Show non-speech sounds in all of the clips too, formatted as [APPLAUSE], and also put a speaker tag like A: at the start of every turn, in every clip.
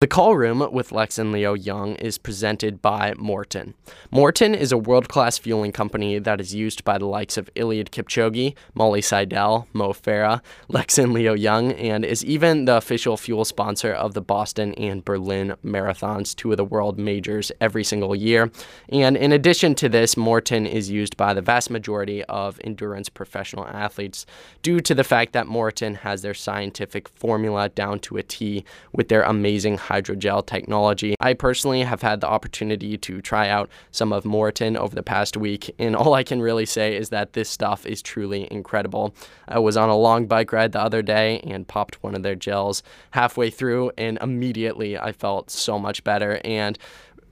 A: The Call Room with Lex and Leo Young is presented by Maurten. Maurten is a world class fueling company that is used by the likes of Eliud Kipchoge, Molly Seidel, Mo Farah, Lex and Leo Young, and is even the official fuel sponsor of the Boston and Berlin marathons, two of the world majors every single year. And in addition to this, Maurten is used by the vast majority of endurance professional athletes due to the fact that Maurten has their scientific formula down to a T with their amazing hydrogel technology. I personally have had the opportunity to try out some of Maurten over the past week, and all I can really say is that this stuff is truly incredible. I was on a long bike ride the other day and popped one of their gels halfway through, and immediately I felt so much better. And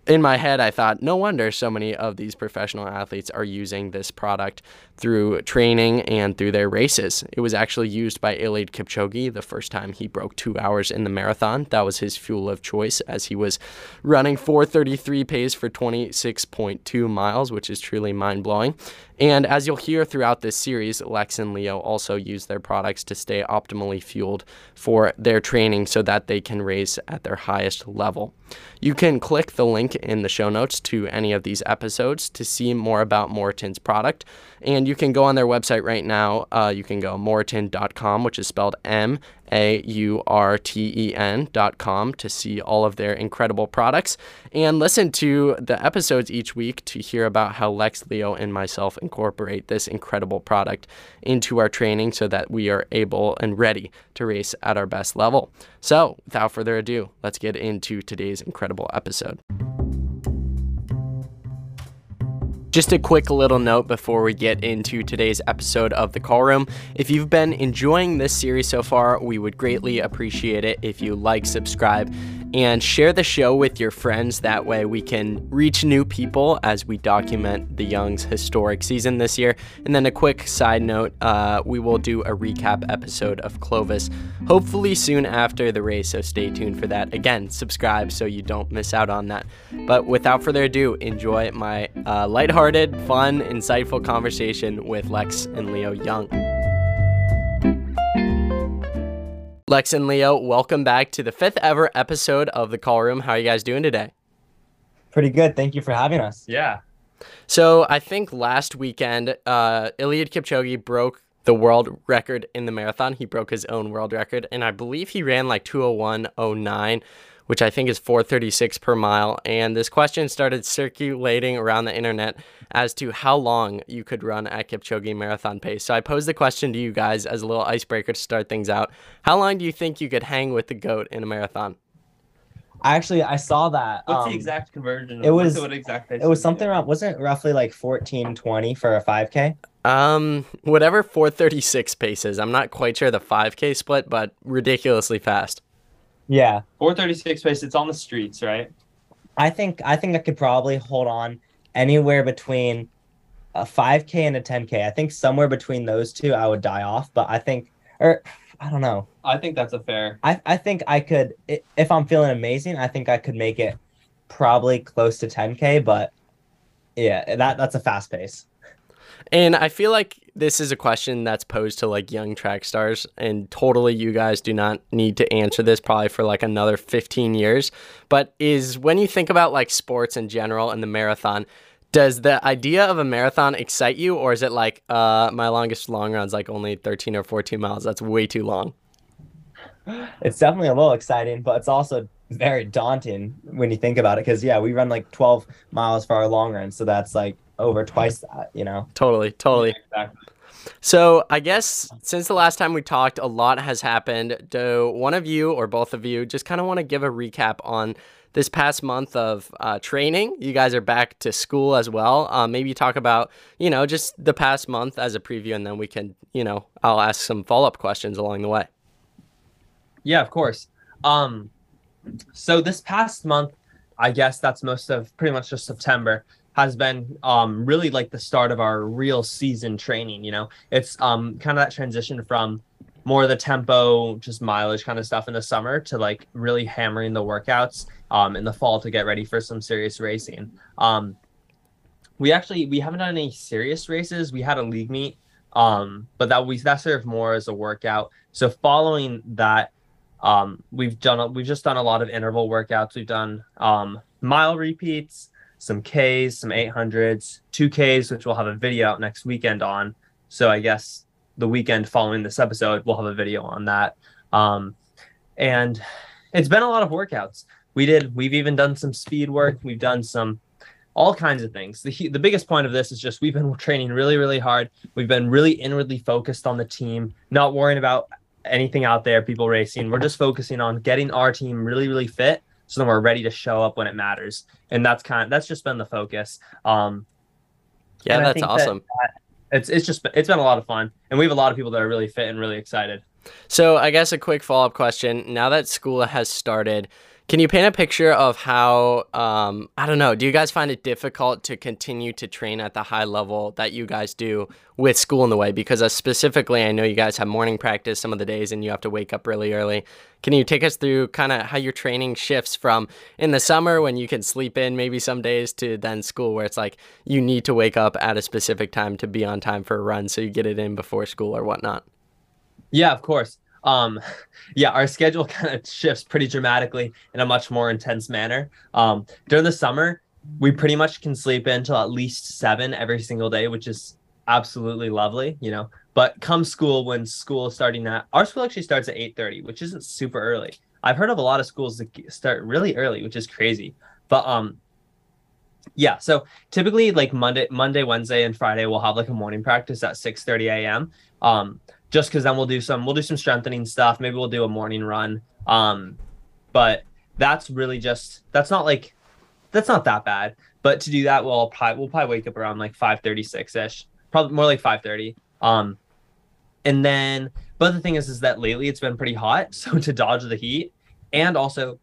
A: in my head, I thought, no wonder so many of these professional athletes are using this product through training and through their races. It was actually used by Eliud Kipchoge the first time he broke two hours in the marathon. That was his fuel of choice as he was running 433 pace for 26.2 miles, which is truly mind blowing. And as you'll hear throughout this series, Lex and Leo also use their products to stay optimally fueled for their training so that they can race at their highest level. You can click the link in the show notes to any of these episodes to see more about Maurten's product. And you can go on their website right now. Uh, you can go maurten.com, which is spelled M A U R T E N.com, to see all of their incredible products and listen to the episodes each week to hear about how Lex, Leo, and myself incorporate this incredible product into our training so that we are able and ready to race at our best level. So, without further ado, let's get into today's incredible episode. Just a quick little note before we get into today's episode of The Call Room. If you've been enjoying this series so far, we would greatly appreciate it if you like, subscribe, and share the show with your friends. That way, we can reach new people as we document the Young's historic season this year. And then, a quick side note uh, we will do a recap episode of Clovis, hopefully soon after the race, so stay tuned for that. Again, subscribe so you don't miss out on that. But without further ado, enjoy my uh, lighthearted, fun, insightful conversation with Lex and Leo Young. Lex and Leo, welcome back to the fifth ever episode of the Call Room. How are you guys doing today?
B: Pretty good. Thank you for having us.
C: Yeah.
A: So I think last weekend, uh, Eliud Kipchoge broke the world record in the marathon. He broke his own world record, and I believe he ran like 201.09 which I think is 436 per mile. And this question started circulating around the internet as to how long you could run at Kipchoge marathon pace. So I posed the question to you guys as a little icebreaker to start things out. How long do you think you could hang with the goat in a marathon?
B: I actually, I saw that.
C: What's
B: um,
C: the exact conversion?
B: it was-
C: what exact
B: It was something around. Wasn't it roughly like fourteen twenty for a five k?
A: Um, whatever 436 paces. I'm not quite sure the 5K split, but ridiculously fast.
B: Yeah,
C: 436 pace. It's on the streets, right?
B: I think I think I could probably hold on anywhere between a five k and a ten k. I think somewhere between those two, I would die off. But I think, or I don't know.
C: I think that's a fair.
B: I I think I could if I'm feeling amazing. I think I could make it probably close to ten k. But yeah, that that's a fast pace.
A: And I feel like this is a question that's posed to like young track stars, and totally you guys do not need to answer this probably for like another 15 years. But is when you think about like sports in general and the marathon, does the idea of a marathon excite you, or is it like uh, my longest long run's like only 13 or 14 miles? That's way too long.
B: It's definitely a little exciting, but it's also very daunting when you think about it. Because yeah, we run like 12 miles for our long run, so that's like over twice that. You know.
A: Totally, totally.
C: Exactly.
A: So I guess since the last time we talked, a lot has happened. Do one of you or both of you just kind of want to give a recap on this past month of uh, training? You guys are back to school as well. Uh, maybe talk about you know just the past month as a preview, and then we can you know I'll ask some follow up questions along the way.
C: Yeah, of course. Um, so this past month, I guess that's most of pretty much just September has been um really like the start of our real season training. You know, it's um kind of that transition from more of the tempo, just mileage kind of stuff in the summer to like really hammering the workouts um in the fall to get ready for some serious racing. Um, we actually we haven't done any serious races. We had a league meet, um, but that we that served more as a workout. So following that Um, we've done we've just done a lot of interval workouts. We've done um, mile repeats, some Ks, some 800s, two Ks, which we'll have a video out next weekend on. So I guess the weekend following this episode, we'll have a video on that. Um, and it's been a lot of workouts. We did. We've even done some speed work. We've done some all kinds of things. The, the biggest point of this is just we've been training really, really hard. We've been really inwardly focused on the team, not worrying about anything out there, people racing. We're just focusing on getting our team really, really fit so then we're ready to show up when it matters. And that's kind of that's just been the focus. Um
A: yeah, that's awesome. That,
C: that it's it's just it's been a lot of fun. And we have a lot of people that are really fit and really excited.
A: So I guess a quick follow up question. Now that school has started, can you paint a picture of how, um, I don't know, do you guys find it difficult to continue to train at the high level that you guys do with school in the way? Because uh, specifically, I know you guys have morning practice some of the days and you have to wake up really early. Can you take us through kind of how your training shifts from in the summer when you can sleep in maybe some days to then school where it's like you need to wake up at a specific time to be on time for a run so you get it in before school or whatnot?
C: Yeah, of course um, [LAUGHS] yeah, our schedule [LAUGHS] kind of shifts pretty dramatically in a much more intense manner. Um, during the summer, we pretty much can sleep in until at least seven every single day, which is absolutely lovely, you know. But come school, when school is starting at our school actually starts at 8:30, which isn't super early. I've heard of a lot of schools that start really early, which is crazy. But um, yeah. So typically, like Monday, Monday, Wednesday, and Friday, we'll have like a morning practice at 6:30 a.m. Um, just because then we'll do some we'll do some strengthening stuff. Maybe we'll do a morning run. Um, but that's really just that's not like that's not that bad. But to do that, we'll probably we'll probably wake up around like five thirty six ish, probably more like five thirty. Um, and then but the thing is, is that lately it's been pretty hot, [LAUGHS] so to dodge the heat, and also,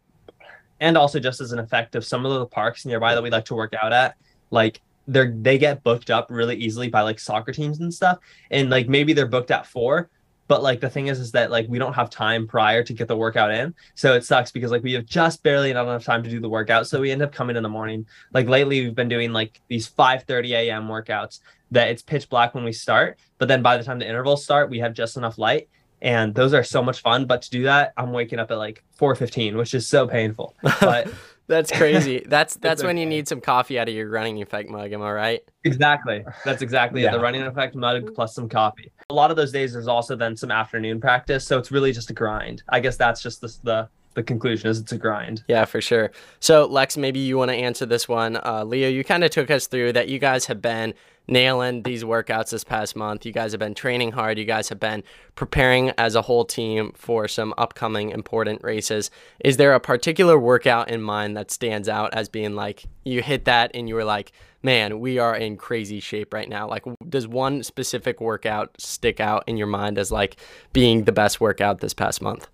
C: and also just as an effect of some of the parks nearby that we like to work out at, like they're they get booked up really easily by like soccer teams and stuff and like maybe they're booked at four but like the thing is is that like we don't have time prior to get the workout in so it sucks because like we have just barely enough time to do the workout so we end up coming in the morning. Like lately we've been doing like these 5 30 a.m workouts that it's pitch black when we start but then by the time the intervals start we have just enough light and those are so much fun but to do that i'm waking up at like 4.15 which is so painful [LAUGHS] but
A: that's crazy. [LAUGHS] That's that's when you need some coffee out of your running effect mug. Am I right?
C: Exactly. That's exactly yeah. it. The running effect mug plus some coffee. A lot of those days, there's also then some afternoon practice, so it's really just a grind. I guess that's just the the, the conclusion is it's a grind.
A: Yeah, for sure. So Lex, maybe you want to answer this one. Uh, Leo, you kind of took us through that. You guys have been nailing these workouts this past month. You guys have been training hard. You guys have been preparing as a whole team for some upcoming important races. Is there a particular workout in mind that stands out as being like you hit that and you were like, man, we are in crazy shape right now? Like, does one specific workout stick out in your mind as like being the best workout this past month?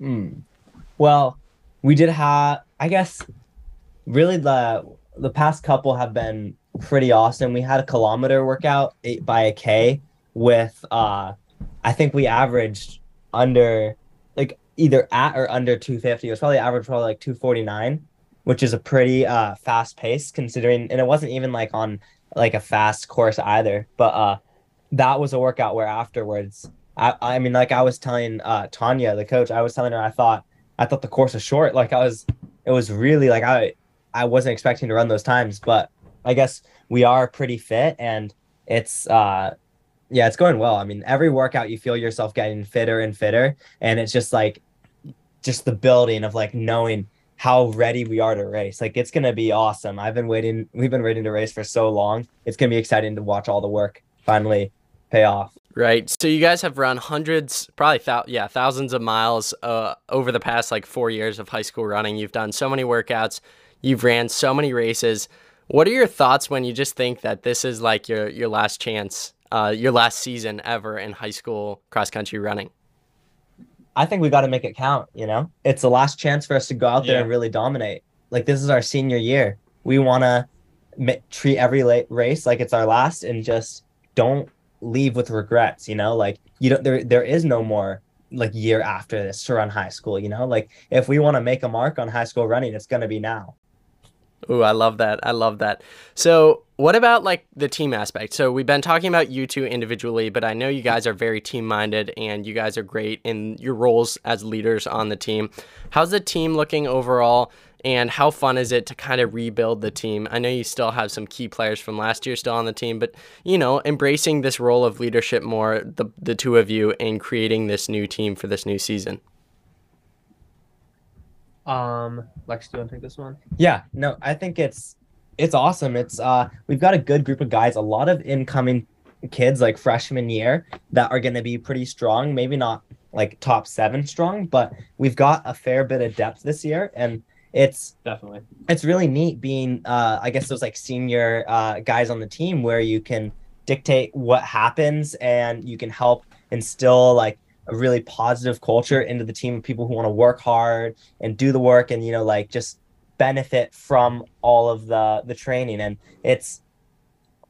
B: Mm. Well, we did have, I guess, really the the past couple have been pretty awesome. We had a kilometer workout eight by a K with uh I think we averaged under like either at or under 250. It was probably average probably like 249, which is a pretty uh fast pace considering and it wasn't even like on like a fast course either. But uh that was a workout where afterwards I I mean like I was telling uh Tanya, the coach, I was telling her I thought I thought the course was short. Like I was it was really like I I wasn't expecting to run those times, but I guess we are pretty fit and it's uh yeah, it's going well. I mean, every workout you feel yourself getting fitter and fitter and it's just like just the building of like knowing how ready we are to race. Like it's going to be awesome. I've been waiting we've been waiting to race for so long. It's going to be exciting to watch all the work finally pay off.
A: Right. So you guys have run hundreds, probably thou- yeah, thousands of miles uh, over the past like 4 years of high school running. You've done so many workouts. You've ran so many races. What are your thoughts when you just think that this is like your your last chance, uh, your last season ever in high school cross country running?
B: I think we got to make it count. You know, it's the last chance for us to go out there yeah. and really dominate. Like this is our senior year. We want to m- treat every race like it's our last, and just don't leave with regrets. You know, like you don't. There there is no more like year after this to run high school. You know, like if we want to make a mark on high school running, it's going to be now.
A: Ooh, I love that. I love that. So, what about like the team aspect? So, we've been talking about you two individually, but I know you guys are very team minded and you guys are great in your roles as leaders on the team. How's the team looking overall? And how fun is it to kind of rebuild the team? I know you still have some key players from last year still on the team, but you know, embracing this role of leadership more, the the two of you, in creating this new team for this new season.
C: Um, Lex, do you want to take this one?
B: Yeah, no, I think it's it's awesome. It's uh we've got a good group of guys, a lot of incoming kids like freshman year that are going to be pretty strong, maybe not like top 7 strong, but we've got a fair bit of depth this year and it's
C: Definitely.
B: it's really neat being uh I guess those like senior uh guys on the team where you can dictate what happens and you can help instill like a really positive culture into the team of people who want to work hard and do the work and you know like just benefit from all of the the training and it's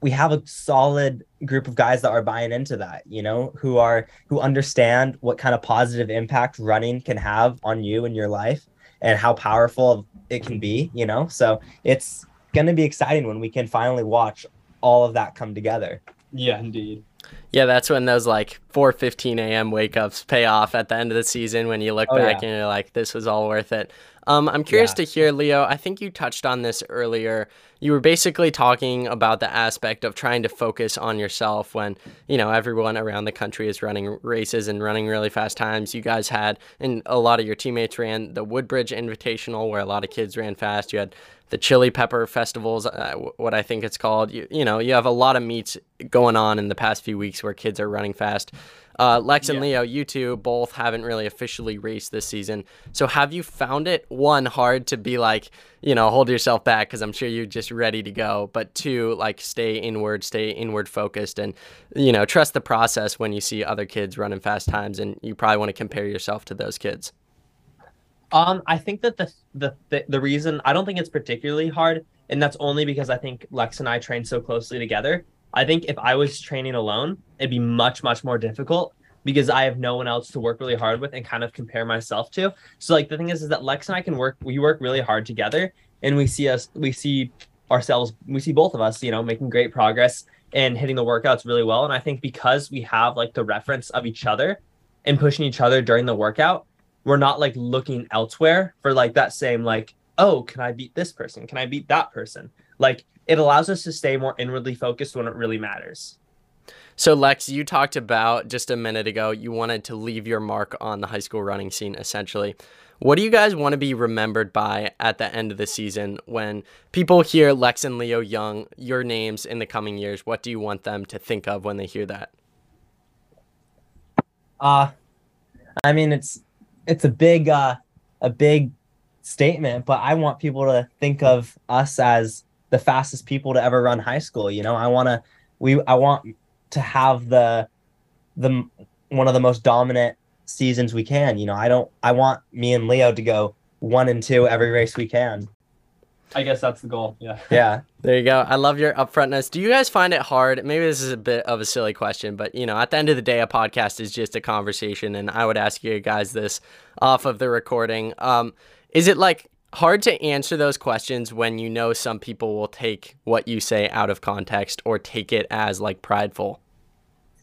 B: we have a solid group of guys that are buying into that you know who are who understand what kind of positive impact running can have on you and your life and how powerful it can be you know so it's going to be exciting when we can finally watch all of that come together
C: Yeah, indeed.
A: Yeah, that's when those like 4:15 a.m. wake ups pay off at the end of the season when you look
B: Oh,
A: back
B: yeah.
A: and you're like, this was all worth it. Um, I'm curious
B: Yeah.
A: to hear, Leo. I think you touched on this earlier. You were basically talking about the aspect of trying to focus on yourself when you know everyone around the country is running races and running really fast times. You guys had, and a lot of your teammates ran the Woodbridge Invitational, where a lot of kids ran fast. You had the Chili Pepper Festivals, uh, what I think it's called. You, you know, you have a lot of meets going on in the past few weeks where kids are running fast. Uh, Lex and
C: Yeah.
A: Leo, you two both haven't really officially raced this season. So have you found it one hard to be like, you know, hold yourself back because I'm sure you're just ready to go, but two, like stay inward, stay inward focused, and you know, trust the process when you see other kids running fast times, and you probably want to compare yourself to those kids.
C: Um, I think that the, the the the reason I don't think it's particularly hard, and that's only because I think Lex and I train so closely together. I think if I was training alone, it'd be much much more difficult because I have no one else to work really hard with and kind of compare myself to. So like the thing is, is that Lex and I can work. We work really hard together, and we see us. We see ourselves. We see both of us, you know, making great progress and hitting the workouts really well. And I think because we have like the reference of each other and pushing each other during the workout we're not like looking elsewhere for like that same like oh can i beat this person can i beat that person like it allows us to stay more inwardly focused when it really matters
A: So, Lex, you talked about just a minute ago, you wanted to leave your mark on the high school running scene, essentially. What do you guys want to be remembered by at the end of the season when people hear Lex and Leo Young, your names in the coming years? What do you want them to think of when they hear that?
B: Uh I mean it's it's a big uh a big statement, but I want people to think of us as the fastest people to ever run high school, you know? I want to we I want to have the the one of the most dominant seasons we can, you know. I don't I want me and Leo to go 1 and 2 every race we can.
C: i guess that's the goal yeah [LAUGHS]
B: Yeah.
A: There you go. I love your upfrontness. Do you guys find it hard? Maybe this is a bit of a silly question, but you know, at the end of the day, a podcast is just a conversation, and I would ask you guys this off of the recording. Um, is it like hard to answer those questions when you know some people will take what you say out of context or take it as like prideful?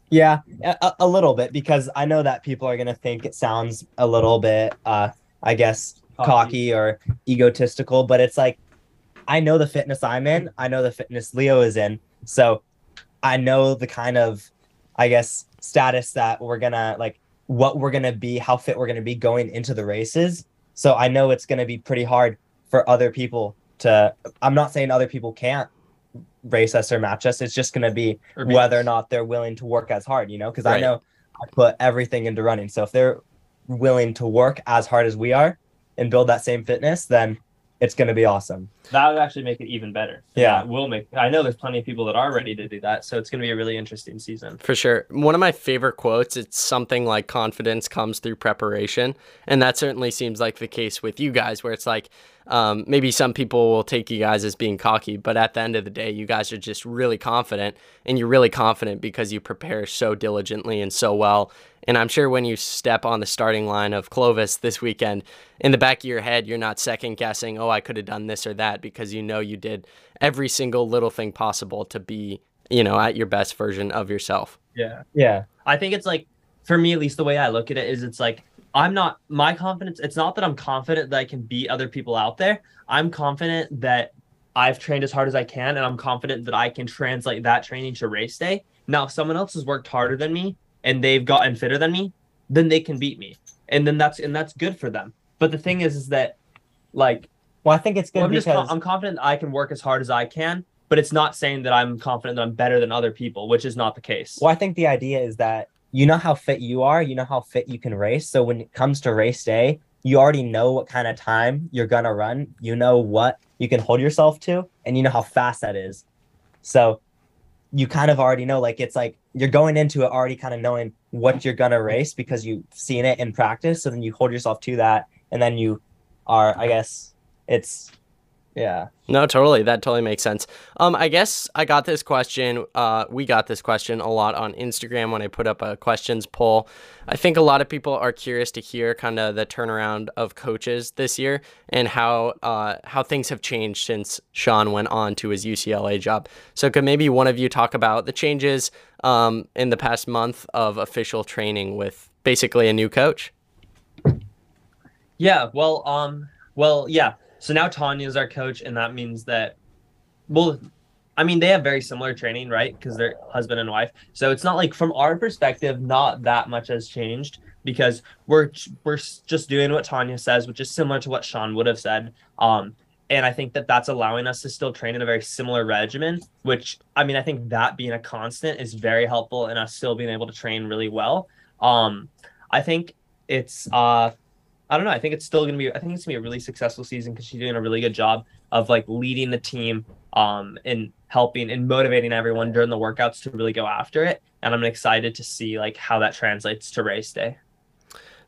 B: Yeah, a, a little bit because I know that people are gonna think it sounds a little bit, uh, I guess,
C: Cocky.
B: cocky or egotistical, but it's like I know the fitness I'm in, I know the fitness Leo is in, so I know the kind of, I guess, status that we're gonna like, what we're gonna be, how fit we're gonna be going into the races. So I know it's gonna be pretty hard for other people to. I'm not saying other people can't race us or match us. It's just gonna be
C: Or
B: whether or not they're willing to work as hard, you know, because I know I put everything into running. So if they're willing to work as hard as we are and build that same fitness, then it's going to be awesome.
C: that would actually make it even better
B: Yeah.
C: That will make i know there's plenty of people that are ready to do that so it's going to be a really interesting season
A: For sure. One of my favorite quotes, it's something like confidence comes through preparation. And that certainly seems like the case with you guys, where it's like um, maybe some people will take you guys as being cocky, but at the end of the day, you guys are just really confident. And you're really confident because you prepare so diligently and so well. And I'm sure when you step on the starting line of Clovis this weekend, in the back of your head, you're not second guessing, oh, I could have done this or that because you know you did every single little thing possible to be, you know, at your best version of yourself.
C: Yeah.
B: Yeah.
C: I think it's like, for me, at least the way I look at it is it's like, I'm not, my confidence, it's not that I'm confident that I can beat other people out there. I'm confident that I've trained as hard as I can and I'm confident that I can translate that training to race day. Now, if someone else has worked harder than me and they've gotten fitter than me, then they can beat me. And then that's and that's good for them. But the thing is is that like
B: Well, I think it's good
C: well, I'm
B: because
C: just I'm confident that I can work as hard as I can, but it's not saying that I'm confident that I'm better than other people, which is not the case.
B: well, I think the idea is that you know how fit you are, you know how fit you can race. So when it comes to race day, you already know what kind of time you're gonna run. You know what you can hold yourself to, and you know how fast that is. So you kind of already know, like it's like you're going into it already kind of knowing what you're gonna race because you've seen it in practice. So then you hold yourself to that, and then you are, I guess, it's yeah.
A: No, totally. That totally makes sense. Um, I guess I got this question. Uh, we got this question a lot on Instagram when I put up a questions poll. I think a lot of people are curious to hear kind of the turnaround of coaches this year and how uh, how things have changed since Sean went on to his UCLA job. So could maybe one of you talk about the changes um, in the past month of official training with basically a new coach?
C: Yeah, well, um, well, yeah. So now Tanya is our coach, and that means that, well, I mean, they have very similar training, right? Because they're husband and wife. So it's not like from our perspective, not that much has changed because we're we're just doing what Tanya says, which is similar to what Sean would have said. Um, and I think that that's allowing us to still train in a very similar regimen. Which I mean, I think that being a constant is very helpful in us still being able to train really well. Um, I think it's uh I don't know. I think it's still gonna be. I think it's gonna be a really successful season because she's doing a really good job of like leading the team, um, and helping and motivating everyone during the workouts to really go after it. And I'm excited to see like how that translates to race day.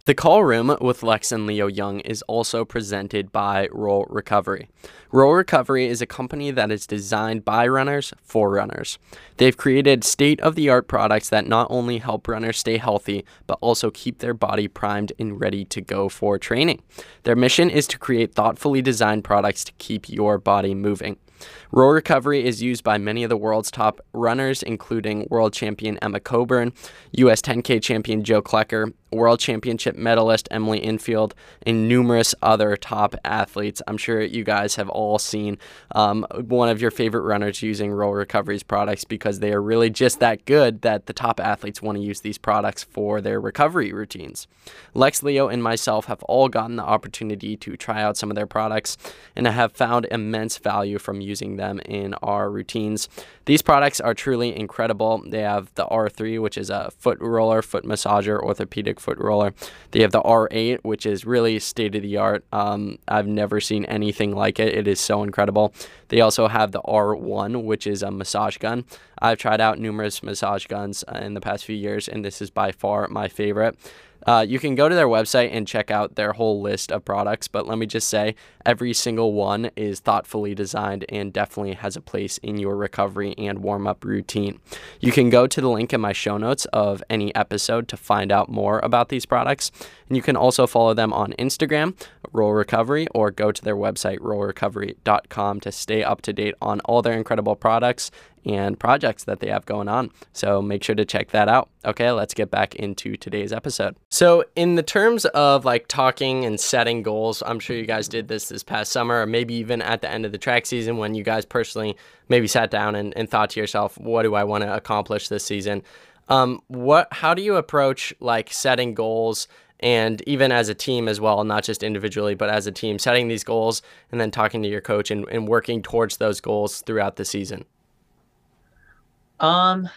A: The call room with Lex and Leo Young is also presented by Roll Recovery. Roll Recovery is a company that is designed by runners for runners. They've created state of the art products that not only help runners stay healthy, but also keep their body primed and ready to go for training. Their mission is to create thoughtfully designed products to keep your body moving. Roll Recovery is used by many of the world's top runners, including world champion Emma Coburn, US 10K champion Joe Klecker, world championship medalist Emily Infield, and numerous other top athletes. I'm sure you guys have all seen um, one of your favorite runners using Roll Recovery's products because they are really just that good that the top athletes want to use these products for their recovery routines. Lex, Leo, and myself have all gotten the opportunity to try out some of their products and have found immense value from using them in our routines. These products are truly incredible. They have the R3, which is a foot roller, foot massager, orthopedic foot roller. They have the R8, which is really state of the art. Um, I've never seen anything like it. It is so incredible. They also have the R1, which is a massage gun. I've tried out numerous massage guns uh, in the past few years, and this is by far my favorite. Uh, you can go to their website and check out their whole list of products, but let me just say every single one is thoughtfully designed and definitely has a place in your recovery and warm up routine. You can go to the link in my show notes of any episode to find out more about these products. And you can also follow them on Instagram, Roll Recovery, or go to their website, rollrecovery.com, to stay up to date on all their incredible products and projects that they have going on. So make sure to check that out. Okay, let's get back into today's episode. So, in the terms of like talking and setting goals, I'm sure you guys did this this past summer, or maybe even at the end of the track season when you guys personally maybe sat down and, and thought to yourself, what do I want to accomplish this season? Um, what, how do you approach like setting goals? And even as a team as well, not just individually, but as a team, setting these goals and then talking to your coach and, and working towards those goals throughout the season?
C: Um,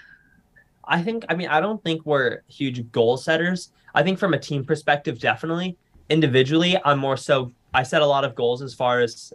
C: I think, I mean, I don't think we're huge goal setters. I think from a team perspective, definitely. Individually, I'm more so, I set a lot of goals as far as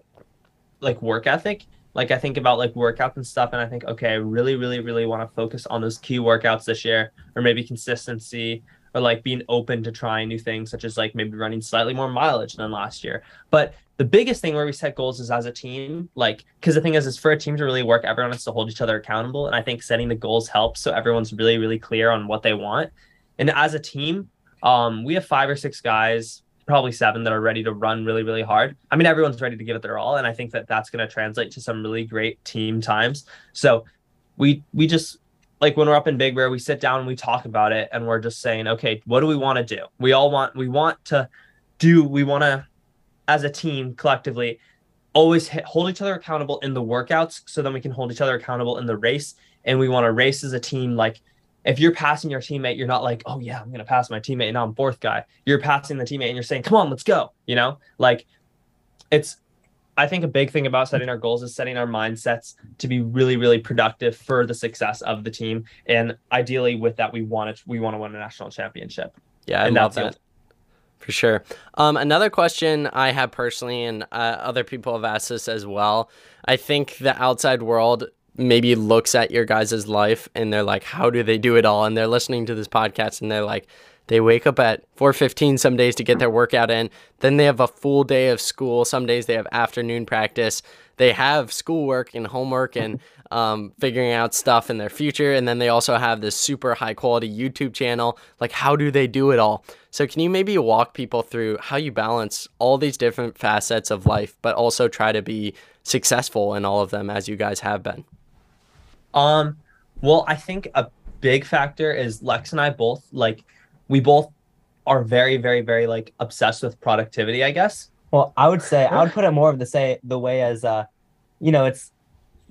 C: like work ethic. Like I think about like workouts and stuff, and I think, okay, I really, really, really want to focus on those key workouts this year, or maybe consistency, or like being open to trying new things, such as like maybe running slightly more mileage than last year. But the biggest thing where we set goals is as a team, like because the thing is, is for a team to really work, everyone has to hold each other accountable, and I think setting the goals helps, so everyone's really, really clear on what they want. and as a team, um, we have five or six guys, probably seven, that are ready to run really, really hard. I mean, everyone's ready to give it their all, and I think that that's going to translate to some really great team times. So we we just like when we're up in Big Bear, we sit down and we talk about it, and we're just saying, okay, what do we want to do? We all want we want to do we want to as a team collectively always hit, hold each other accountable in the workouts so then we can hold each other accountable in the race. And we want to race as a team like if you're passing your teammate you're not like oh yeah i'm going to pass my teammate and now i'm fourth guy. You're passing the teammate and you're saying come on let's go you know? Like it's i think a big thing about setting our goals is setting our mindsets to be really really productive for the success of the team and ideally with that we want to we want to win a national championship
A: Yeah, I
C: and
A: love that. For sure. Um, another question I have personally, and uh, other people have asked this as well. I think the outside world maybe looks at your guys' life and they're like, how do they do it all? And they're listening to this podcast and they're like, they wake up at 4:15 some days to get their workout in. Then they have a full day of school. Some days they have afternoon practice. They have schoolwork and homework and [LAUGHS] um, figuring out stuff in their future. And then they also have this super high quality YouTube channel. Like, how do they do it all? So, can you maybe walk people through how you balance all these different facets of life, but also try to be successful in all of them as you guys have been?
C: Um, well, I think a big factor is Lex and I both like we both are very, very, very like obsessed with productivity, I guess.
B: Well, I would say I would put it more of the say the way as uh, you know, it's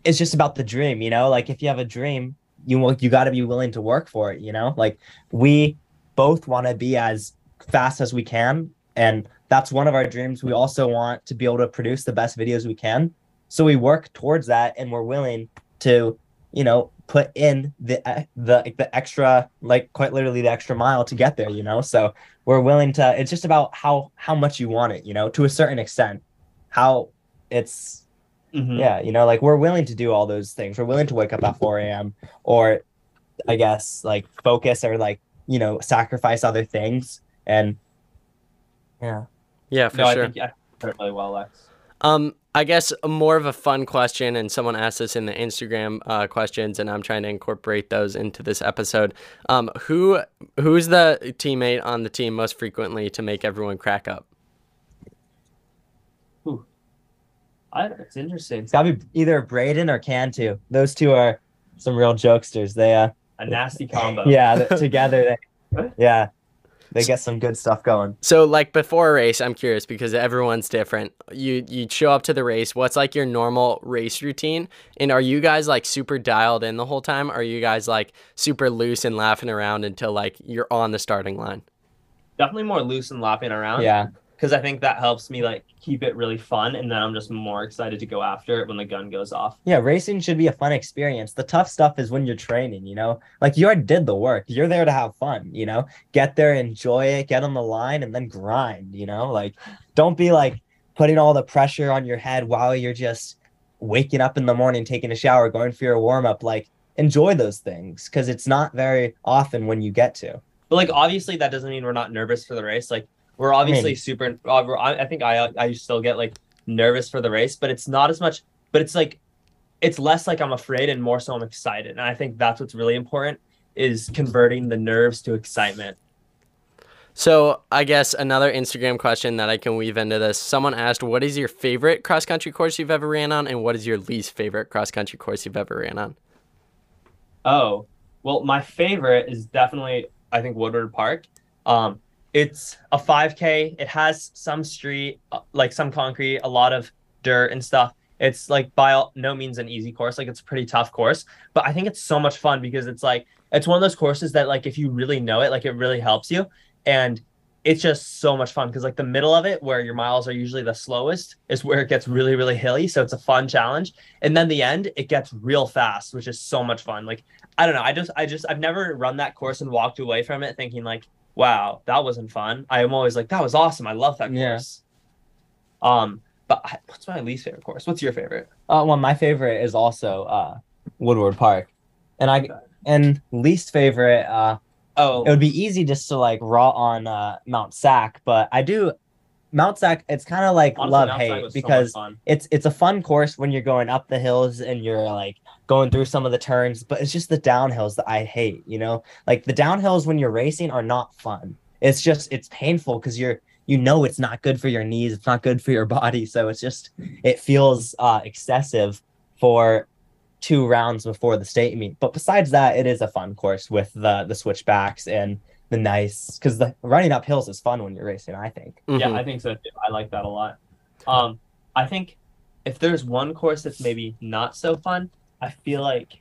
B: it's just about the dream, you know. Like if you have a dream, you you got to be willing to work for it, you know. Like we both want to be as fast as we can, and that's one of our dreams. We also want to be able to produce the best videos we can, so we work towards that, and we're willing to, you know, put in the the the extra, like quite literally the extra mile to get there, you know. So we're willing to. It's just about how how much you want it, you know, to a certain extent. How it's
C: Mhm.
B: yeah, you know, like we're willing to do all those things. We're willing to wake up at 4 a.m. or I guess like focus or like, you know, sacrifice other things. And yeah.
A: Yeah, for
C: no,
A: sure.
C: I think yeah, put it really well, Lex.
A: Um, I guess more of a fun question, and someone asked this in the Instagram uh, questions, and I'm trying to incorporate those into this episode. Um, who who's the teammate on the team most frequently to make everyone crack up?
C: I, it's interesting.
B: It's gotta be either Braden or Cantu. Those two are some real jokesters. They uh
C: A nasty combo. [LAUGHS]
B: yeah, together they [LAUGHS] yeah. They get some good stuff going.
A: So, like before a race, I'm curious because everyone's different. You you show up to the race. What's like your normal race routine? And are you guys like super dialed in the whole time? Are you guys like super loose and laughing around until like you're on the starting line?
C: Definitely more loose and laughing around.
B: Yeah.
C: Because I think that helps me like keep it really fun, and then I'm just more excited to go after it when the gun goes off.
B: Yeah, racing should be a fun experience. The tough stuff is when you're training, you know? Like you already did the work. You're there to have fun, you know? Get there, enjoy it, get on the line, and then grind, you know? Like don't be like putting all the pressure on your head while you're just waking up in the morning, taking a shower, going for your warm up. Like enjoy those things because it's not very often when you get to.
C: But like obviously that doesn't mean we're not nervous for the race. Like we're obviously
B: mean-
C: super. Uh, we're, I, I think I I still get like nervous for the race, but it's not as much. But it's like it's less like I'm afraid and more so I'm excited. And I think that's what's really important is converting the nerves to excitement.
A: So, I guess another Instagram question that I can weave into this. Someone asked, "What is your favorite cross country course you've ever ran on, and what is your least favorite cross country course you've ever ran on?"
C: Oh, well, my favorite is definitely I think Woodward Park. Um, it's a 5K. It has some street, uh, like some concrete, a lot of dirt and stuff. It's like by all, no means an easy course. Like it's a pretty tough course, but I think it's so much fun because it's like it's one of those courses that like if you really know it, like it really helps you, and it's just so much fun because like the middle of it where your miles are usually the slowest is where it gets really really hilly so it's a fun challenge and then the end it gets real fast which is so much fun like i don't know i just i just i've never run that course and walked away from it thinking like wow that wasn't fun i'm always like that was awesome i love that course. Yeah. um but I, what's my least favorite course what's your favorite
B: Uh, well, my favorite is also uh, Woodward Park, and I and least favorite. Uh,
C: oh
B: it would be easy just to like raw on uh, Mount Sac, but I do Mount Sac, it's kind of like
C: Honestly,
B: love
C: Mount
B: hate
C: was so
B: because it's it's a fun course when you're going up the hills and you're like going through some of the turns, but it's just the downhills that I hate. You know, like the downhills when you're racing are not fun. It's just it's painful because you're you know it's not good for your knees, it's not good for your [LAUGHS] body, so it's just it feels uh, excessive for two rounds before the state meet. But besides that, it is a fun course with the the switchbacks and the nice because the running up hills is fun when you're racing. I think.
C: Yeah,
A: Mhm.
C: I think so too. I like that a lot. Um, I think if there's one course that's maybe not so fun, I feel like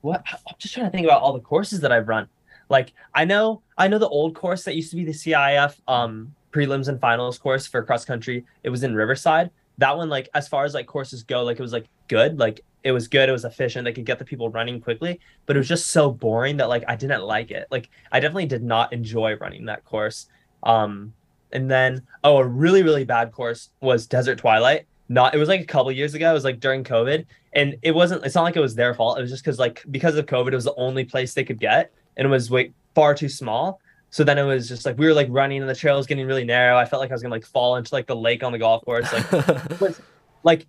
C: what I'm just trying to think about all the courses that I've run. Like I know I know the old course that used to be the CIF um prelims and finals course for cross country. It was in Riverside. That one, like as far as like courses go, like it was like good. Like it was good. It was efficient. They could get the people running quickly, but it was just so boring that like I didn't like it. Like I definitely did not enjoy running that course. Um, and then oh, a really really bad course was Desert Twilight. Not it was like a couple years ago. It was like during COVID, and it wasn't. It's not like it was their fault. It was just because like because of COVID, it was the only place they could get, and it was way far too small. So then it was just like we were like running, and the trail was getting really narrow. I felt like I was gonna like fall into like the lake on the golf course. Like [LAUGHS] was like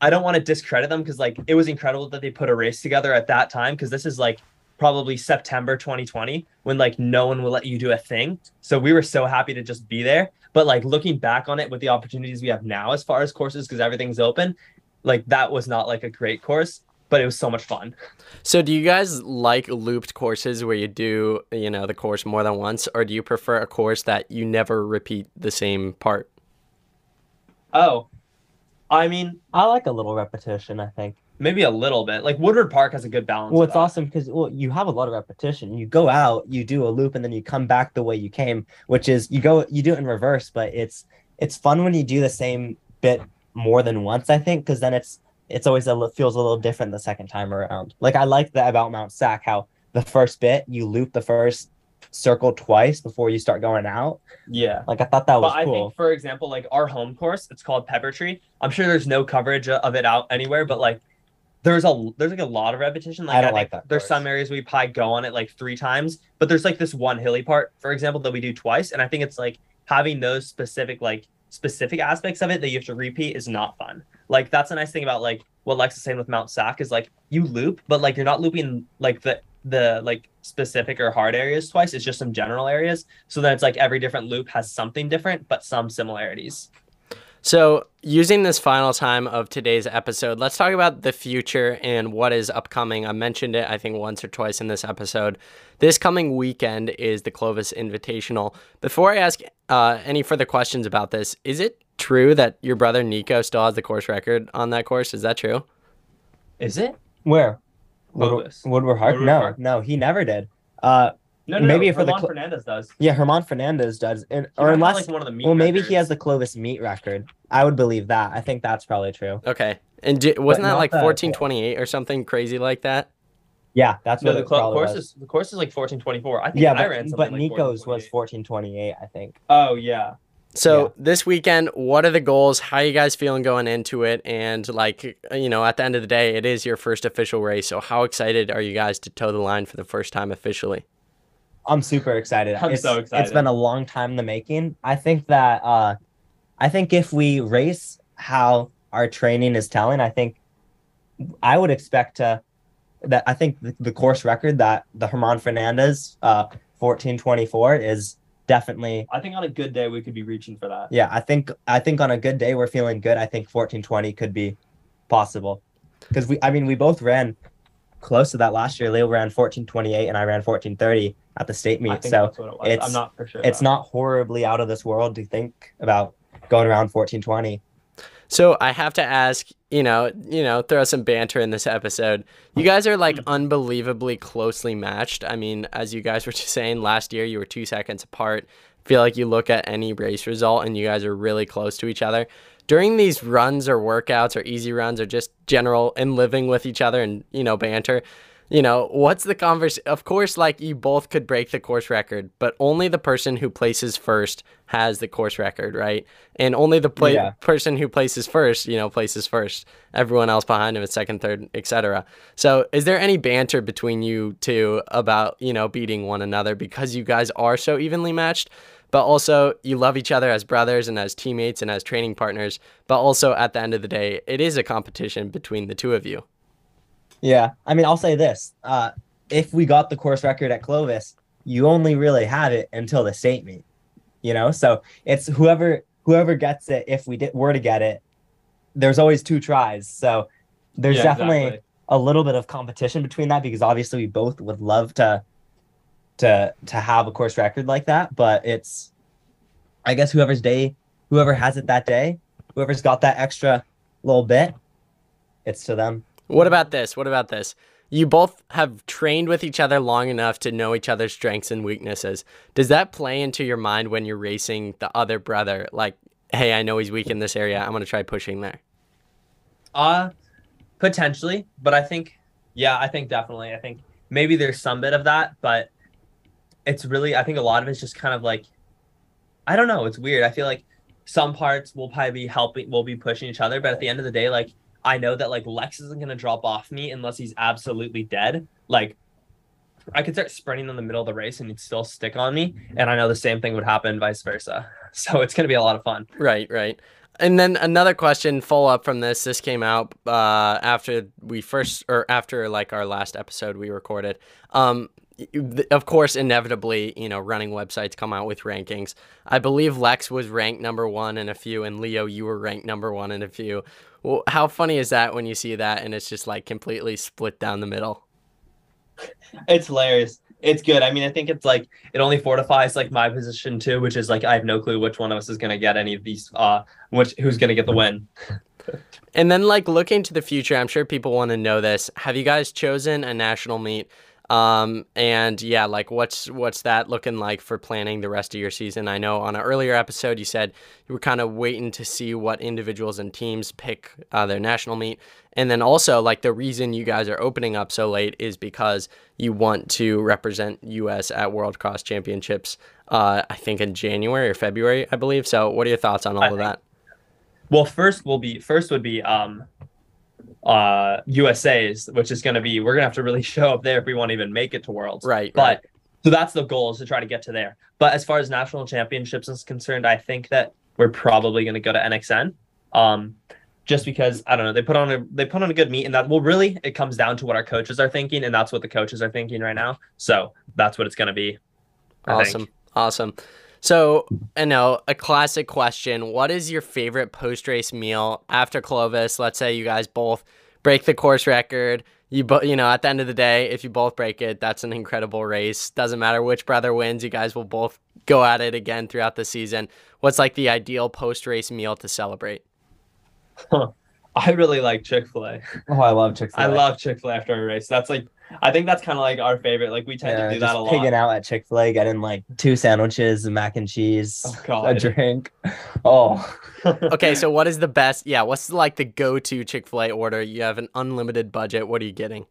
C: I don't want to discredit them because like it was incredible that they put a race together at that time because this is like probably September 2020 when like no one will let you do a thing. So we were so happy to just be there. But like looking back on it with the opportunities we have now as far as courses because everything's open, like that was not like a great course, but it was so much fun.
A: So do you guys like looped courses where you do, you know, the course more than once or do you prefer a course that you never repeat the same part?
C: Oh, I mean,
B: I like a little repetition. I think.
C: Maybe a little bit. Like Woodward Park has a good balance.
B: Well, it's awesome because well, you have a lot of repetition. You go out, you do a loop, and then you come back the way you came, which is you go, you do it in reverse. But it's it's fun when you do the same bit more than once. I think because then it's it's always a feels a little different the second time around. Like I like that about Mount Sac, how the first bit you loop the first circle twice before you start going out.
C: Yeah.
B: Like I thought that was
C: but I
B: cool.
C: think, for example, like our home course, it's called Pepper Tree. I'm sure there's no coverage of it out anywhere, but like there's a there's like a lot of repetition. Like
B: I don't
C: think
B: like that
C: There's
B: course.
C: some areas we probably go on it like three times, but there's like this one hilly part, for example, that we do twice, and I think it's like having those specific like specific aspects of it that you have to repeat is not fun. Like that's a nice thing about like what Lex is saying with Mount Sac is like you loop, but like you're not looping like the the like specific or hard areas twice. It's just some general areas. So then it's like every different loop has something different, but some similarities.
A: So, using this final time of today's episode, let's talk about the future and what is upcoming. I mentioned it, I think, once or twice in this episode. This coming weekend is the Clovis Invitational. Before I ask uh, any further questions about this, is it true that your brother Nico still has the course record on that course? Is that true?
C: Is it?
B: Where?
C: Clovis.
B: Woodward Park?
C: Woodward
B: no,
C: Park.
B: no, he never did. Uh,
C: No, no,
B: Maybe
C: no.
B: for the
C: German
B: cl-
C: Fernandez does.
B: yeah, German Fernandez does, and,
C: He
B: or unless
C: like one of the meet
B: Well, maybe he has the Clovis meet record. I would believe that. I think that's probably true.
A: Okay. And di- wasn't that like 1428 or something crazy like that?
B: Yeah, that's
C: No,
B: what
C: the cl- course
B: was.
C: is the course is like fourteen twenty four. I think
B: Yeah,
C: I ran
B: but,
C: something
B: but
C: like
B: Nico's was
C: 1428.
B: 1428, I think.
C: Oh yeah.
A: So
B: Yeah.
A: this weekend, what are the goals? How you guys feeling going into it? And like, you know, at the end of the day, it is your first official race. So how excited are you guys to toe the line for the first time officially?
B: I'm super excited.
C: I'm
B: it's,
C: so
B: It's
C: excited.
B: been a long time in the making. I think that uh I think if we race how our training is telling, I think I would expect to that I think the, the course record that the German Fernandez uh 1424 is definitely
C: I think on a good day we could be reaching for that.
B: yeah, I think I think on a good day we're feeling good. I think 1420 could be possible. Because we I mean we both ran close to that last year. Leo ran 1428 and I ran 1430 at the state
C: I
B: meet.
C: think
B: So
C: that's what it was.
B: it's-
C: I'm not for sure.
B: it's not horribly out of this world to think about going around 1420.
A: So I have to ask, you know, you know, throw some banter in this episode. You guys are like mm. unbelievably closely matched. I mean, as you guys were [LAUGHS] just saying last year, you were two seconds apart. Feel like you look at any race result and you guys are really close to each other. During these runs or workouts or easy runs or just general and living with each other and you know banter, you know, what's the converse? Of course, like you both could break the course record, but only the person who places first has the course record, right? And only the play-
B: Yeah.
A: person who places first, you know, places first. Everyone else behind him is second, third, etc. So, is there any banter between you two about, you know, beating one another because you guys are so evenly matched? but also you love each other as brothers and as teammates and as training partners. But also at the end of the day, it is a competition between the two of you.
B: Yeah, I mean, I'll say this: uh, if we got the course record at Clovis, you only really have it until the state meet. You know, so it's whoever whoever gets it. If we did were to get it, there's always two tries. So there's
C: Yeah,
B: definitely
C: exactly.
B: a little bit of competition between that because obviously we both would love to to to have a course record like that. But it's I guess whoever's day, whoever has it that day, whoever's got that extra little bit, it's to them.
A: What about this? What about this? You both have trained with each other long enough to know each other's strengths and weaknesses. Does that play into your mind when you're racing the other brother? Like, hey, I know he's weak in this area. I'm going to try pushing there.
C: Uh potentially, but I think yeah, I think definitely. I think maybe there's some bit of that, but it's really I think a lot of it's just kind of like I don't know, it's weird. I feel like some parts will probably be helping we'll be pushing each other, but at the end of the day, like I know that like Lex isn't gonna drop off me unless he's absolutely dead. Like I could start sprinting in the middle of the race and he'd still stick on me. And I know the same thing would happen vice versa. [LAUGHS] So it's gonna be a lot of fun.
A: Right, right. And then another question, follow up from this. This came out uh, after we first, or after like our last episode we recorded. Um, of course, inevitably, you know, running websites come out with rankings. I believe Lex was ranked number one in a few, and Leo, you were ranked number one in a few. Well, how funny is that when you see that and it's just like completely split down the middle?
C: It's hilarious. It's good. I mean, I think it's like it only fortifies like my position too, which is like I have no clue which one of us is gonna get any of these uh which who's gonna get the win. [LAUGHS]
A: And then, like looking to the future, I'm sure people want to know this. Have you guys chosen a national meet? Um, and yeah, like what's what's that looking like for planning the rest of your season? I know on an earlier episode you said you were kind of waiting to see what individuals and teams pick uh, their national meet, and then also like the reason you guys are opening up so late is because you want to represent U.S. at World Cross Championships. Uh, I think in January or February, I believe. So, what are your thoughts on all
C: I
A: of
C: think-
A: that?
C: Well, first will be first would be um uh USA's, which is gonna be we're gonna have to really [LAUGHS] show up there if we want to even make it to worlds.
A: Right,
C: But
A: right.
C: so that's the goal is to try to get to there. But as far as national championships is concerned, I think that we're probably gonna go to NXN. Um just because I don't know, they put on a they put on a good meet and that well really it comes down to what our coaches are thinking, and that's what the coaches are thinking right now. So that's what it's gonna be. I think.
A: Awesome. Awesome. So, I know a classic question. What is your favorite post race meal after Clovis? Let's say you guys both break the course record. You bo- you know, at the end of the day, if you both break it, that's an incredible race. Doesn't matter which brother wins, you guys will both go at it again throughout the season. What's like the ideal post race meal to celebrate?
C: I really like Chick Fil A.
B: Oh, I love Chick fil A.
C: I love Chick Fil A after a race. That's like I think that's kind of like our favorite. Like we tend
B: Yeah,
C: to do that a lot.
B: pigging out at Chick Fil A, getting like two sandwiches, mac and cheese,
C: Oh,
B: a drink. Oh, [LAUGHS]
A: Okay, so what is the best? Yeah, what's like the go to Chick fil A order? You have an unlimited budget. What are you getting?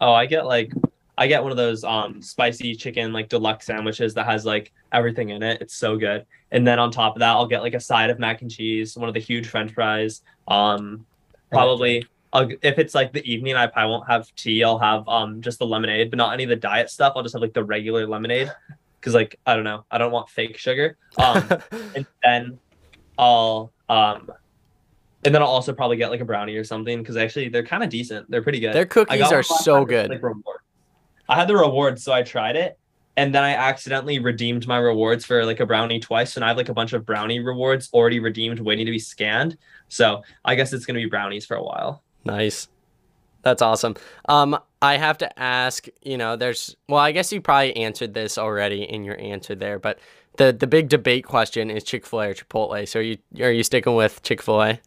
C: Oh, I get like I get one of those um spicy chicken like deluxe sandwiches that has like everything in it. It's so good. And then on top of that, I'll get like a side of mac and cheese, one of the huge French fries. Um, probably I'll, if it's like the evening, I probably won't have tea. I'll have um just the lemonade, but not any of the diet stuff. I'll just have like the regular lemonade [LAUGHS] because like I don't know, I don't want fake sugar. Um, [LAUGHS] and then I'll um. And then I'll also probably get like a brownie or something because actually they're kind of decent. They're pretty good.
A: Their cookies are so good.
C: Like reward. I had the rewards, so I tried it, and then I accidentally redeemed my rewards for like a brownie twice, and I have like a bunch of brownie rewards already redeemed, waiting to be scanned. So I guess it's gonna be brownies for a while.
A: Nice. That's awesome. Um, I have to ask, you know, there's well, I guess you probably answered this already in your answer there, but the the big debate question is Chick Fil A or Chipotle. So are you are you sticking with Chick Fil A?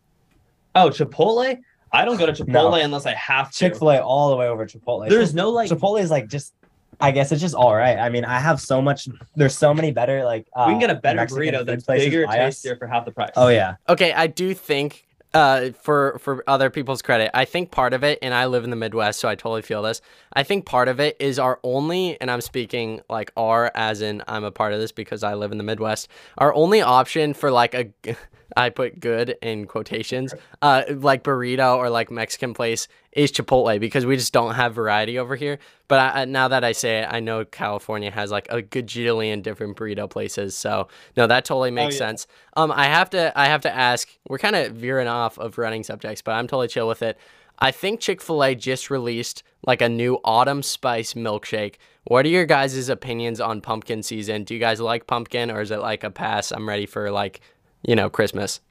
C: Oh, Chipotle! I don't go to Chipotle
B: No.
C: unless I have to.
B: Chick Fil A all the way over Chipotle.
C: There's no like
B: Chipotle is like just. I guess it's just all right. I mean, I have so much. There's so many better like. Uh,
C: we can get a better
B: Mexican
C: burrito
B: food
C: that's bigger, tastier for half the price.
B: Oh yeah,
A: Okay, I do think uh, for for other people's credit, I think part of it, and I live in the Midwest, so I totally feel this. I think part of it is our only, and I'm speaking like our as in I'm a part of this because I live in the Midwest. Our only option for like a [LAUGHS] I put good in quotations, uh, like burrito or like Mexican place is Chipotle because we just don't have variety over here. But I, now that I say it, I know California has like a gajillion different burrito places. So no, that totally makes
C: yeah.
A: sense. Um, I have to I have to ask. We're kind of veering off of running subjects, but I'm totally chill with it. I think Chick Fil A just released like a new autumn spice milkshake. What are your guys' opinions on pumpkin season? Do you guys like pumpkin, or is it like a pass? I'm ready for like you know, Christmas.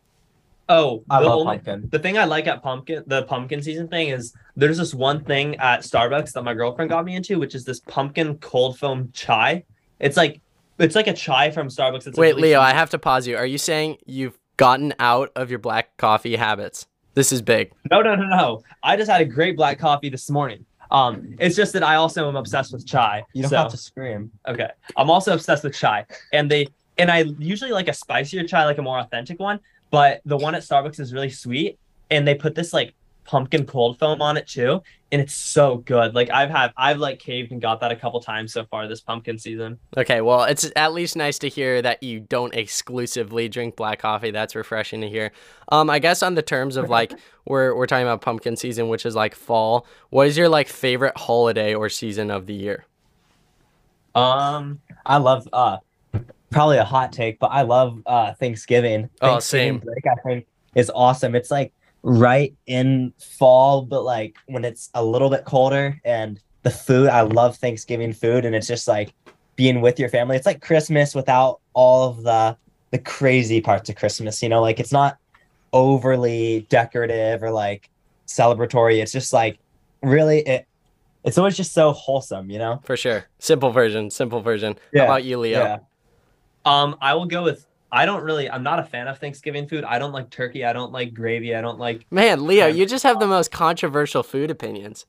C: Oh,
B: I
C: the
B: love
C: only-
B: pumpkin.
C: The thing I like at pumpkin, the pumpkin season thing is there's this one thing at Starbucks that my girlfriend got me into, which is this pumpkin cold foam chai. It's like it's like a chai from Starbucks. It's
A: Wait,
C: like really
A: Leo, I have to pause you. Are you saying you've gotten out of your black coffee habits? This is big.
C: no, no, no, no. I just had a great black coffee this morning. Um, it's just that I also am obsessed with chai.
B: You don't
C: so-
B: have to scream.
C: Okay. I'm also obsessed with chai. And they and I usually like a spicier chai, like a more authentic one, but the one at Starbucks is really sweet and they put this like pumpkin cold foam on it too, and it's so good. Like I've had I've like caved and got that a couple times so far this pumpkin season.
A: Okay, well, it's at least nice to hear that you don't exclusively drink black coffee. That's refreshing to hear. Um, I guess on the terms of like [LAUGHS] we're we're talking about pumpkin season, which is like fall. What is your like favorite holiday or season of the year?
C: Um
B: I love uh probably a hot take, but I love uh Thanksgiving.
A: Oh,
B: Thanksgiving
A: same.
B: break I think is awesome. It's like right in fall, but like when it's a little bit colder and the food, I love Thanksgiving food and it's just like being with your family. It's like Christmas without all of the the crazy parts of Christmas, you know, like it's not overly decorative or like celebratory. It's just like really it it's always just so wholesome, you know?
A: For sure. Simple version. Simple version.
B: Yeah,
A: How about you, Leo?
C: Um I will go with I don't really I'm not a fan of Thanksgiving food. I don't like turkey, I don't like gravy, I don't like
A: Man, Leo, you just have the most controversial food opinions.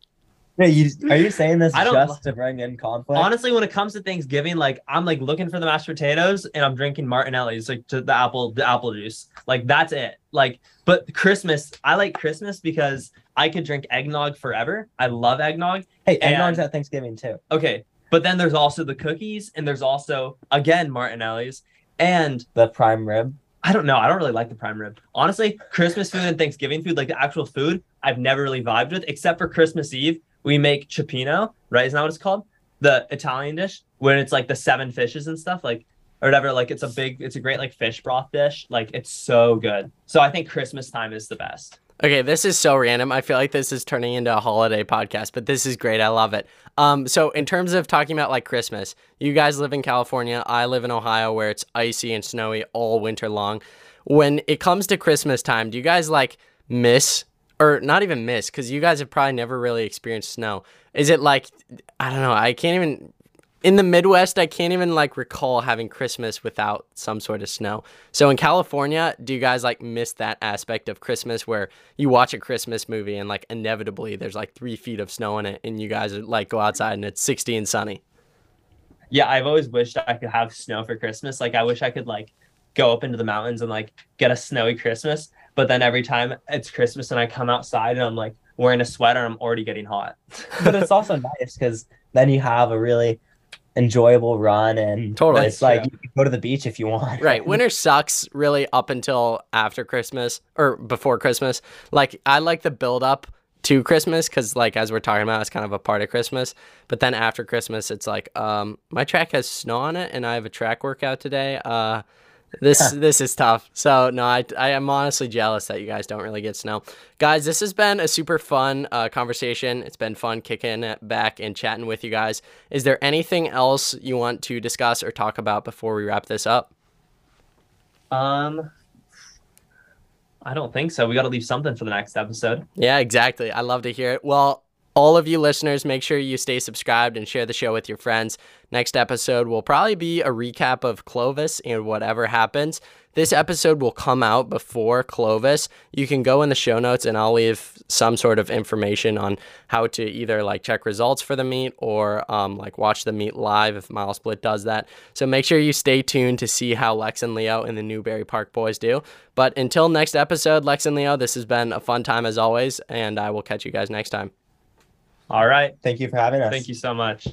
B: Yeah, you are you saying this [LAUGHS]
C: I don't
B: just to bring in conflict?
C: honestly when it comes to Thanksgiving, like I'm like looking for the mashed potatoes and I'm drinking Martinelli's like to the apple the apple juice. Like that's it. Like but Christmas, I like Christmas because I could drink eggnog forever. I love eggnog.
B: hey, eggnog's
C: and-
B: at Thanksgiving too.
C: Okay. But then there's also the cookies and there's also again Martinelli's and
B: The prime rib.
C: I don't know. I don't really like the prime rib. Honestly, Christmas food and Thanksgiving food, like the actual food, I've never really vibed with, except for Christmas Eve. We make cioppino, right? Isn't that what it's called? The Italian dish when it's like the seven fishes and stuff, like or whatever. Like it's a big, it's a great like fish broth dish. Like it's so good. So I think Christmas time is the best.
A: Okay, this is so random. I feel like this is turning into a holiday podcast, but this is great. I love it. Um, so in terms of talking about like Christmas, you guys live in California. I live in Ohio, where it's icy and snowy all winter long. When it comes to Christmas time, do you guys like miss or not even miss? Because you guys have probably never really experienced snow. Is it like I don't know? I can't even in the Midwest, I can't even like recall having Christmas without some sort of snow. So in California, do you guys like miss that aspect of Christmas where you watch a Christmas movie and like inevitably there's like three feet of snow in it and you guys like go outside and it's 60 and sunny?
C: Yeah, I've always wished I could have snow for Christmas. Like I wish I could like go up into the mountains and like get a snowy Christmas. But then every time it's Christmas and I come outside and I'm like wearing a sweater, I'm already getting hot. [LAUGHS]
B: But it's also nice because then you have a really enjoyable run and
A: Totally.
B: it's like
C: Yeah.
B: you can go to the beach if you want.
A: Right. [LAUGHS] Winter sucks really up until after Christmas or before Christmas. Like I like the build up to Christmas because like as we're talking about, it's kind of a part of Christmas. But then after Christmas, it's like um my track has snow on it and I have a track workout today. Uh this this is tough. So no, I I am honestly jealous that you guys don't really get snow, guys. This has been a super fun uh, conversation. It's been fun kicking back and chatting with you guys. Is there anything else you want to discuss or talk about before we wrap this up?
C: Um I don't think so. We got to leave something for the next episode.
A: Yeah, exactly. I love to hear it. Well, all of you listeners, make sure you stay subscribed and share the show with your friends. Next episode will probably be a recap of Clovis and whatever happens. This episode will come out before Clovis. You can go in the show notes and I'll leave some sort of information on how to either like check results for the meet or um, like watch the meet live if Mile Split does that. So make sure you stay tuned to see how Lex and Leo and the Newbury Park boys do. But until next episode, Lex and Leo, this has been a fun time as always, and I will catch you guys next time.
C: All right.
B: Thank you for having us.
C: Thank you so much.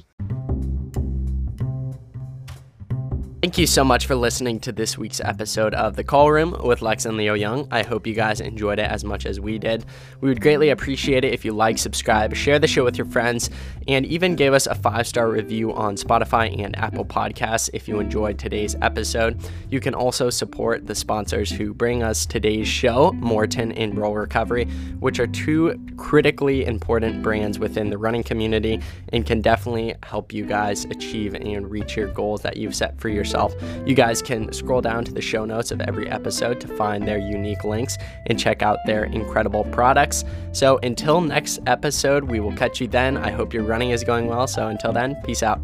A: Thank you so much for listening to this week's episode of The Call Room with Lex and Leo Young. I hope you guys enjoyed it as much as we did. We would greatly appreciate it if you like, subscribe, share the show with your friends, and even gave us a five star review on Spotify and Apple Podcasts if you enjoyed today's episode. You can also support the sponsors who bring us today's show, Maurten and Roll Recovery, which are two critically important brands within the running community and can definitely help you guys achieve and reach your goals that you've set for yourself yourself. You guys can scroll down to the show notes of every episode to find their unique links and check out their incredible products. So until next episode, we will catch you then. I hope your running is going well. So until then, peace out.